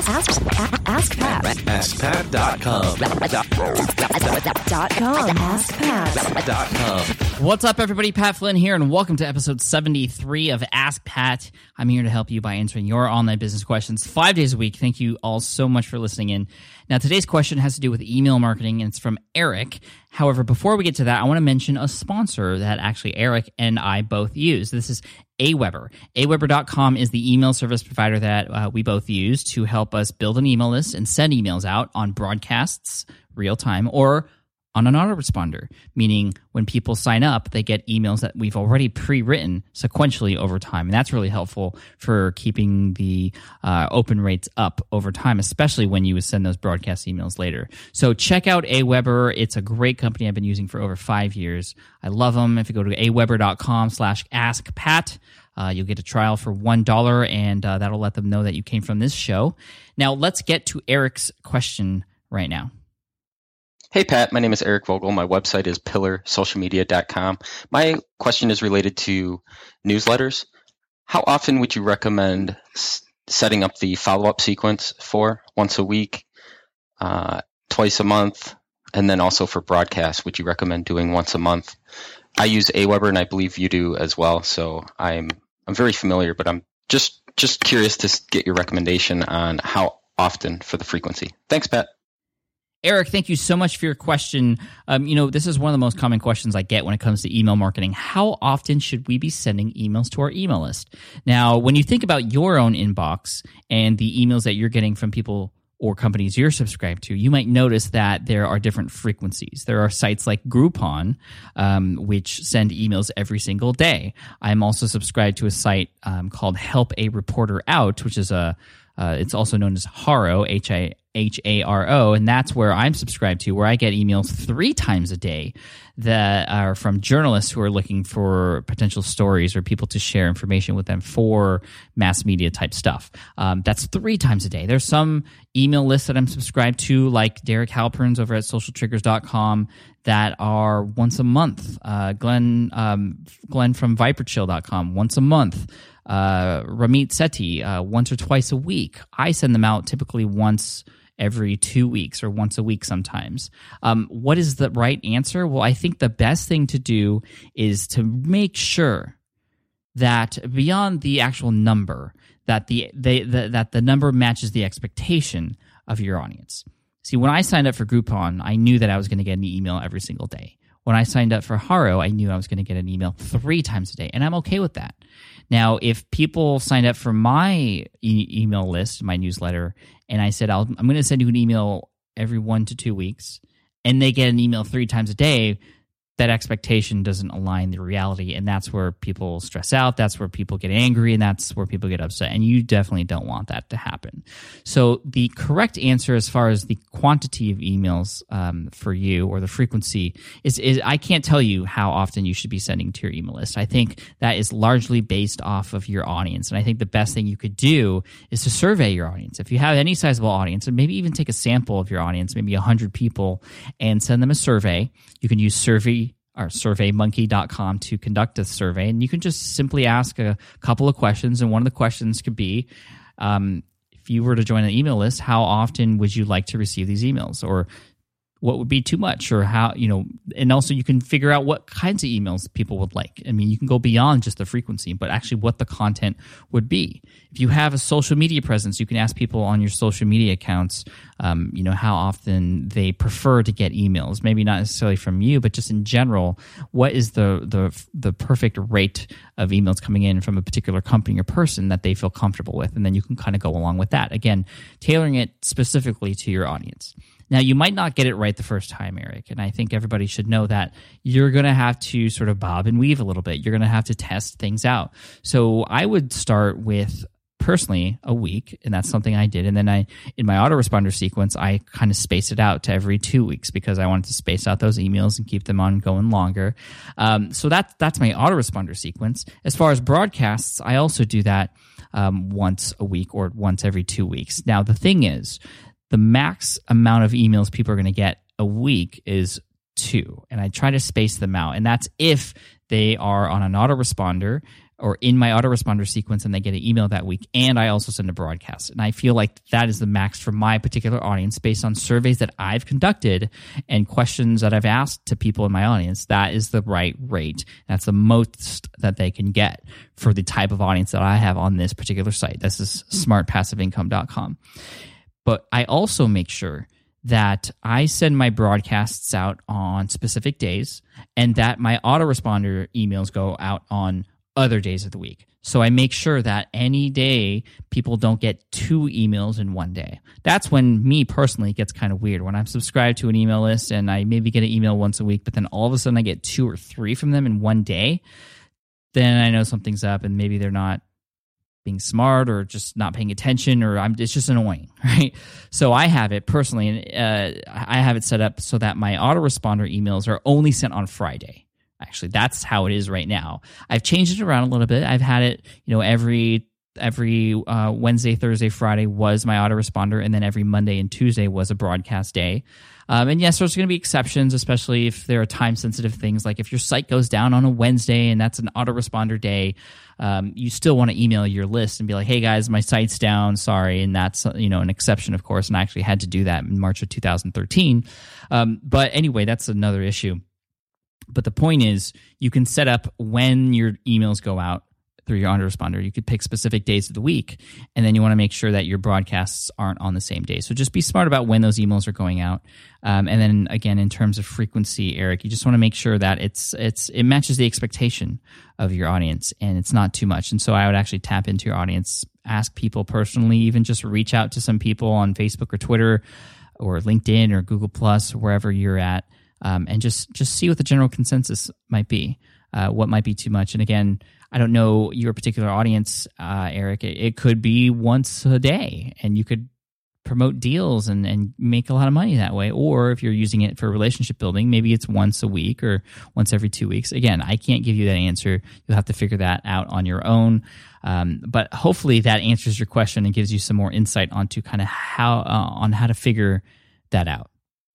Ask, ask, ask Pat. AskPat.com. Dot com. Ask Pat. Dot com. What's up, everybody? Pat Flynn here, and welcome to episode 73 of Ask Pat. I'm here to help you by answering your online business questions five days a week. Thank you all so much for listening in. Now, today's question has to do with email marketing, and it's from Eric. However, before we get to that, I want to mention a sponsor that actually Eric and I both use. This is Aweber. Aweber.com is the email service provider that uh, we both use to help us build an email list and send emails out on broadcasts, real time, or on an autoresponder, meaning when people sign up, they get emails that we've already pre written sequentially over time. And that's really helpful for keeping the uh, open rates up over time, especially when you send those broadcast emails later. So check out Aweber. It's a great company I've been using for over five years. I love them. If you go to aweber.com slash ask Pat, uh, you'll get a trial for $1 and uh, that'll let them know that you came from this show. Now, let's get to Eric's question right now. Hey Pat, my name is Eric Vogel. My website is pillarsocialmedia.com. My question is related to newsletters. How often would you recommend s- setting up the follow up sequence for? Once a week, uh, twice a month, and then also for broadcast, would you recommend doing once a month? I use Aweber, and I believe you do as well. So I'm I'm very familiar, but I'm just just curious to get your recommendation on how often for the frequency. Thanks, Pat. Eric, thank you so much for your question. Um, you know, this is one of the most common questions I get when it comes to email marketing. How often should we be sending emails to our email list? Now, when you think about your own inbox and the emails that you're getting from people or companies you're subscribed to, you might notice that there are different frequencies. There are sites like Groupon, um, which send emails every single day. I'm also subscribed to a site um, called Help a Reporter Out, which is a uh, it's also known as Haro, H I H A R O, and that's where I'm subscribed to, where I get emails three times a day that are from journalists who are looking for potential stories or people to share information with them for mass media type stuff. Um, that's three times a day. There's some email lists that I'm subscribed to, like Derek Halpern's over at socialtriggers.com, that are once a month. Uh, Glenn, um, Glenn from viperchill.com, once a month uh, Ramit Sethi uh, once or twice a week. I send them out typically once every two weeks or once a week sometimes. Um, what is the right answer? Well, I think the best thing to do is to make sure that beyond the actual number, that the, they, the that the number matches the expectation of your audience. See, when I signed up for Groupon, I knew that I was going to get an email every single day. When I signed up for Haro, I knew I was going to get an email three times a day, and I'm okay with that. Now, if people signed up for my e- email list, my newsletter, and I said, I'll, I'm going to send you an email every one to two weeks, and they get an email three times a day, that expectation doesn't align the reality. And that's where people stress out. That's where people get angry, and that's where people get upset. And you definitely don't want that to happen. So, the correct answer as far as the quantity of emails um, for you or the frequency is, is I can't tell you how often you should be sending to your email list. I think that is largely based off of your audience. And I think the best thing you could do is to survey your audience. If you have any sizable audience, and maybe even take a sample of your audience, maybe 100 people, and send them a survey, you can use survey or surveymonkey.com to conduct a survey. And you can just simply ask a couple of questions. And one of the questions could be um, if you were to join an email list, how often would you like to receive these emails? Or what would be too much or how you know and also you can figure out what kinds of emails people would like. I mean you can go beyond just the frequency but actually what the content would be. If you have a social media presence you can ask people on your social media accounts um, you know how often they prefer to get emails. Maybe not necessarily from you but just in general what is the the the perfect rate of emails coming in from a particular company or person that they feel comfortable with? And then you can kind of go along with that. Again tailoring it specifically to your audience now, you might not get it right the first time, Eric, and I think everybody should know that you're going to have to sort of bob and weave a little bit. You're going to have to test things out. So I would start with personally a week and that's something i did and then i in my autoresponder sequence i kind of spaced it out to every two weeks because i wanted to space out those emails and keep them on going longer um, so that, that's my autoresponder sequence as far as broadcasts i also do that um, once a week or once every two weeks now the thing is the max amount of emails people are going to get a week is two. And i try to space them out. And that's if they are on an autoresponder or in my autoresponder sequence and they get an email that week. And i also send a broadcast. And i feel like that is the max for my particular audience based on surveys that i've conducted and questions that i've asked to people in my audience. That is the right rate. That's the most that they can get for the type of audience that i have on this particular site. This is hmm. smartpassiveincome.com but i also make sure that I send my broadcasts out on specific days and that my autoresponder emails go out on other days of the week. So I make sure that any day people don't get two emails in one day. That's when me personally gets kind of weird. When I'm subscribed to an email list and I maybe get an email once a week, but then all of a sudden I get two or three from them in one day, then I know something's up and maybe they're not being smart or just not paying attention or I'm it's just annoying, right? So I have it personally and uh, I have it set up so that my autoresponder emails are only sent on Friday. Actually, that's how it is right now. I've changed it around a little bit. I've had it, you know, every every uh, Wednesday, Thursday, Friday was my autoresponder, and then every Monday and Tuesday was a broadcast day. Um, and yes, there's going to be exceptions, especially if there are time sensitive things like if your site goes down on a Wednesday and that's an autoresponder day, um, you still want to email your list and be like, hey guys, my site's down, sorry. And that's, you know, an exception, of course. And I actually had to do that in March of 2013. Um, but anyway, that's another issue. But the point is, you can set up when your emails go out through your autoresponder. You could pick specific days of the week, and then you want to make sure that your broadcasts aren't on the same day. So just be smart about when those emails are going out. Um, and then again, in terms of frequency, Eric, you just want to make sure that it's it's it matches the expectation of your audience, and it's not too much. And so I would actually tap into your audience, ask people personally, even just reach out to some people on Facebook or Twitter or LinkedIn or Google Plus, wherever you're at um, and just just see what the general consensus might be. Uh, what might be too much, and again, I don't know your particular audience, uh, Eric. It, it, could be once a day, and you could promote deals and, and make a lot of money that way. Or if you're using it for relationship building, maybe it's once a week or once every two weeks. Again, I can't give you that answer. You'll have to figure that out on your own. Um, but hopefully that answers your question and gives you some more insight onto kind of how uh, on how to figure that out.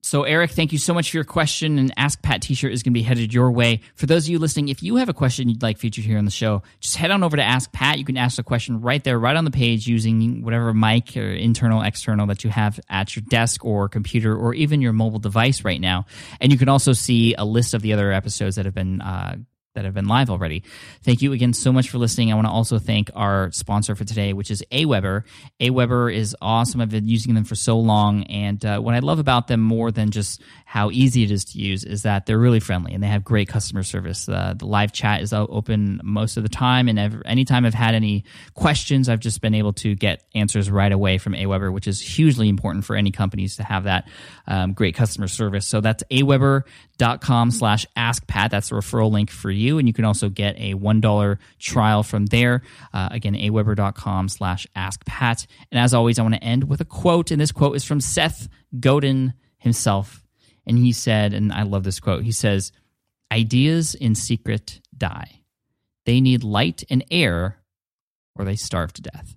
So, Eric, thank you so much for your question. And Ask Pat t shirt is going to be headed your way. For those of you listening, if you have a question you'd like featured here on the show, just head on over to Ask Pat. You can ask the question right there, right on the page, using whatever mic or internal, external that you have at your desk or computer or even your mobile device right now. And you can also see a list of the other episodes that have been uh, that have been live already. Thank you again so much for listening. I want to also thank our sponsor for today, which is Aweber. Aweber is awesome. I've been using them for so long, and uh, what I love about them more than just how easy it is to use is that they're really friendly and they have great customer service. Uh, the live chat is open most of the time, and every, anytime I've had any questions, I've just been able to get answers right away from Aweber, which is hugely important for any companies to have that um, great customer service. So that's aweber.com slash askpat. That's the referral link for you you. And you can also get a $1 trial from there. Uh, again, aweber.com slash askpat. And as always, I want to end with a quote. And this quote is from Seth Godin himself. And he said, and I love this quote, he says, Ideas in secret die. They need light and air, or they starve to death.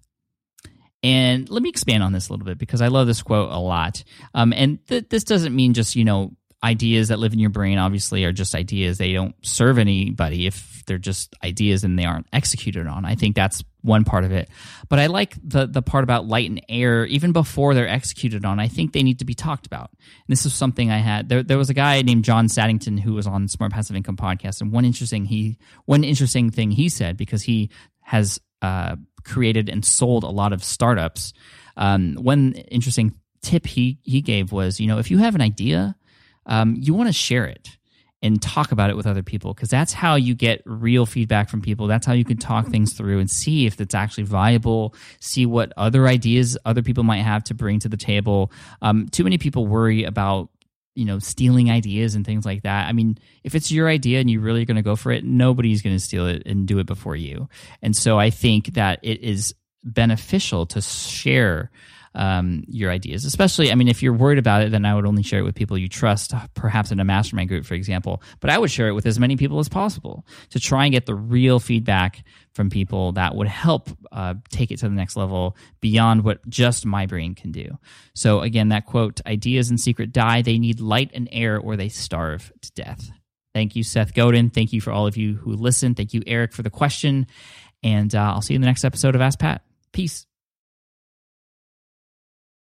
And let me expand on this a little bit because I love this quote a lot. Um, and th- this doesn't mean just, you know, ideas that live in your brain obviously are just ideas. They don't serve anybody if they're just ideas and they aren't executed on. I think that's one part of it. But I like the the part about light and air even before they're executed on. I think they need to be talked about. And this is something I had. There, there was a guy named John Saddington who was on Smart Passive Income podcast, and one interesting he one interesting thing he said because he has uh, created and sold a lot of startups. Um, one interesting tip he he gave was, you know, if you have an idea um, you want to share it and talk about it with other people because that's how you get real feedback from people. That's how you can talk things through and see if it's actually viable, see what other ideas other people might have to bring to the table. Um, too many people worry about you know stealing ideas and things like that. I mean, if it's your idea and you're really going to go for it, nobody's going to steal it and do it before you. And so I think that it is beneficial to share um, your ideas. Especially, I mean, if you're worried about it, then I would only share it with people you trust, perhaps in a mastermind group, for example. But I would share it with as many people as possible to try and get the real feedback from people that would help uh, take it to the next level beyond what just my brain can do. So, again, that quote ideas in secret die, they need light and air or they starve to death. Thank you, Seth Godin. Thank you for all of you who listen. Thank you, Eric, for the question. And uh, I'll see you in the next episode of Ask Pat. Peace.